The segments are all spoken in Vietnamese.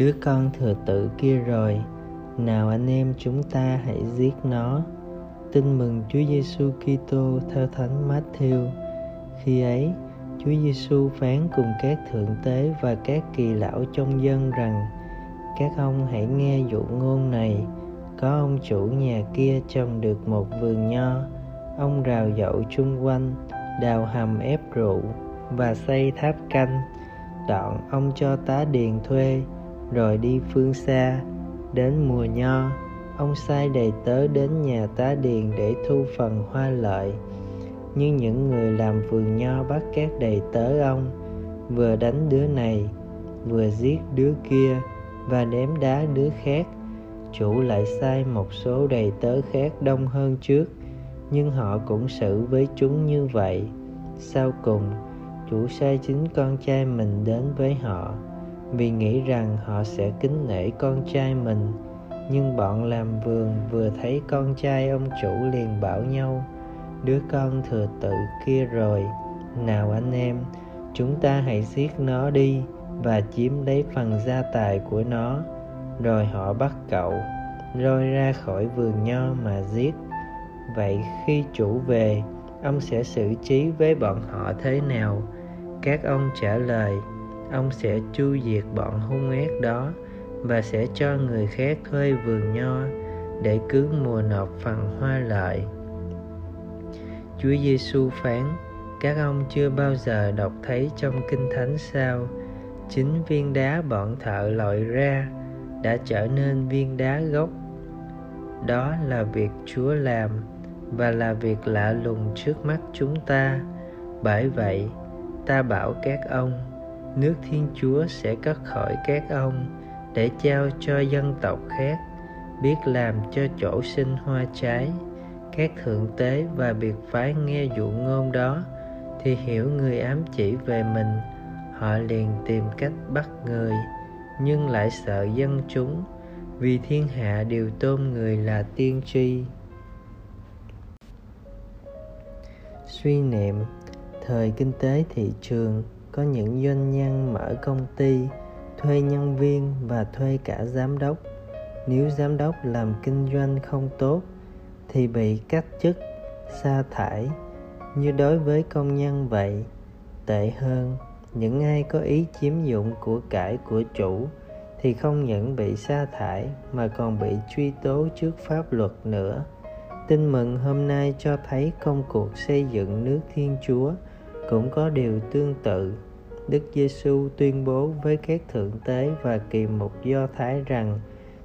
đứa con thừa tự kia rồi, nào anh em chúng ta hãy giết nó. Tin mừng Chúa Giêsu Kitô theo Thánh Matthew. Khi ấy, Chúa Giêsu phán cùng các thượng tế và các kỳ lão trong dân rằng, các ông hãy nghe dụ ngôn này. Có ông chủ nhà kia trồng được một vườn nho. Ông rào dậu chung quanh, đào hầm ép rượu và xây tháp canh. Đoạn ông cho tá điền thuê rồi đi phương xa, đến mùa nho. Ông sai đầy tớ đến nhà tá điền để thu phần hoa lợi. Nhưng những người làm vườn nho bắt các đầy tớ ông. Vừa đánh đứa này, vừa giết đứa kia, và ném đá đứa khác. Chủ lại sai một số đầy tớ khác đông hơn trước, nhưng họ cũng xử với chúng như vậy. Sau cùng, chủ sai chính con trai mình đến với họ vì nghĩ rằng họ sẽ kính nể con trai mình. Nhưng bọn làm vườn vừa thấy con trai ông chủ liền bảo nhau, đứa con thừa tự kia rồi. Nào anh em, chúng ta hãy giết nó đi và chiếm lấy phần gia tài của nó. Rồi họ bắt cậu, roi ra khỏi vườn nho mà giết. Vậy khi chủ về, ông sẽ xử trí với bọn họ thế nào? Các ông trả lời ông sẽ chu diệt bọn hung ác đó và sẽ cho người khác thuê vườn nho để cứ mùa nộp phần hoa lợi. Chúa Giêsu phán, các ông chưa bao giờ đọc thấy trong kinh thánh sao, chính viên đá bọn thợ lội ra đã trở nên viên đá gốc. Đó là việc chúa làm và là việc lạ lùng trước mắt chúng ta. Bởi vậy, ta bảo các ông nước thiên chúa sẽ cất khỏi các ông để trao cho dân tộc khác, biết làm cho chỗ sinh hoa trái. Các thượng tế và biệt phái nghe dụ ngôn đó thì hiểu người ám chỉ về mình. Họ liền tìm cách bắt người, nhưng lại sợ dân chúng, vì thiên hạ đều tôn người là tiên tri. Suy niệm, thời kinh tế thị trường có những doanh nhân mở công ty, thuê nhân viên và thuê cả giám đốc. Nếu giám đốc làm kinh doanh không tốt thì bị cách chức, sa thải. Như đối với công nhân vậy, tệ hơn, những ai có ý chiếm dụng của cải của chủ thì không những bị sa thải mà còn bị truy tố trước pháp luật nữa. Tin mừng hôm nay cho thấy công cuộc xây dựng nước thiên chúa cũng có điều tương tự. Đức giêsu tuyên bố với các thượng tế và kỳ mục do thái rằng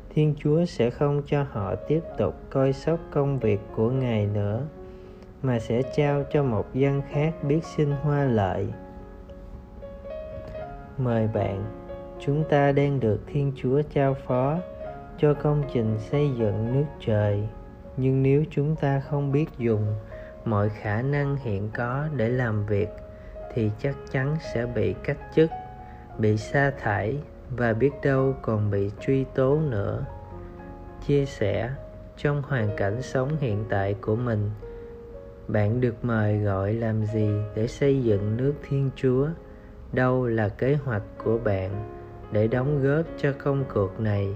thiên chúa sẽ không cho họ tiếp tục coi sóc công việc của ngài nữa, mà sẽ trao cho một dân khác biết sinh hoa lợi. Mời bạn, chúng ta đang được thiên chúa trao phó cho công trình xây dựng nước trời, nhưng nếu chúng ta không biết dùng mọi khả năng hiện có để làm việc thì chắc chắn sẽ bị cách chức, bị sa thải và biết đâu còn bị truy tố nữa. Chia sẻ, trong hoàn cảnh sống hiện tại của mình, bạn được mời gọi làm gì để xây dựng nước thiên chúa? Đâu là kế hoạch của bạn để đóng góp cho công cuộc này?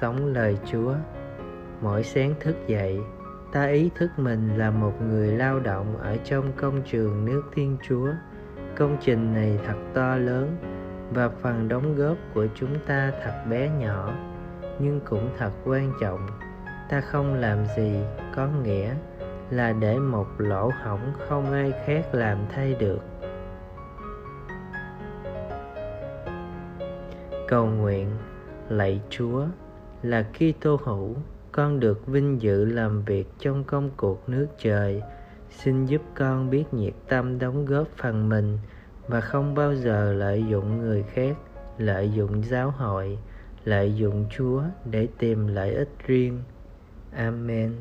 Sống lời chúa, mỗi sáng thức dậy ta ý thức mình là một người lao động ở trong công trường nước thiên chúa. Công trình này thật to lớn và phần đóng góp của chúng ta thật bé nhỏ, nhưng cũng thật quan trọng. Ta không làm gì có nghĩa là để một lỗ hổng không ai khác làm thay được. Cầu nguyện lạy chúa là Kitô hữu con được vinh dự làm việc trong công cuộc nước trời. Xin giúp con biết nhiệt tâm đóng góp phần mình và không bao giờ lợi dụng người khác, lợi dụng giáo hội, lợi dụng chúa để tìm lợi ích riêng. Amen.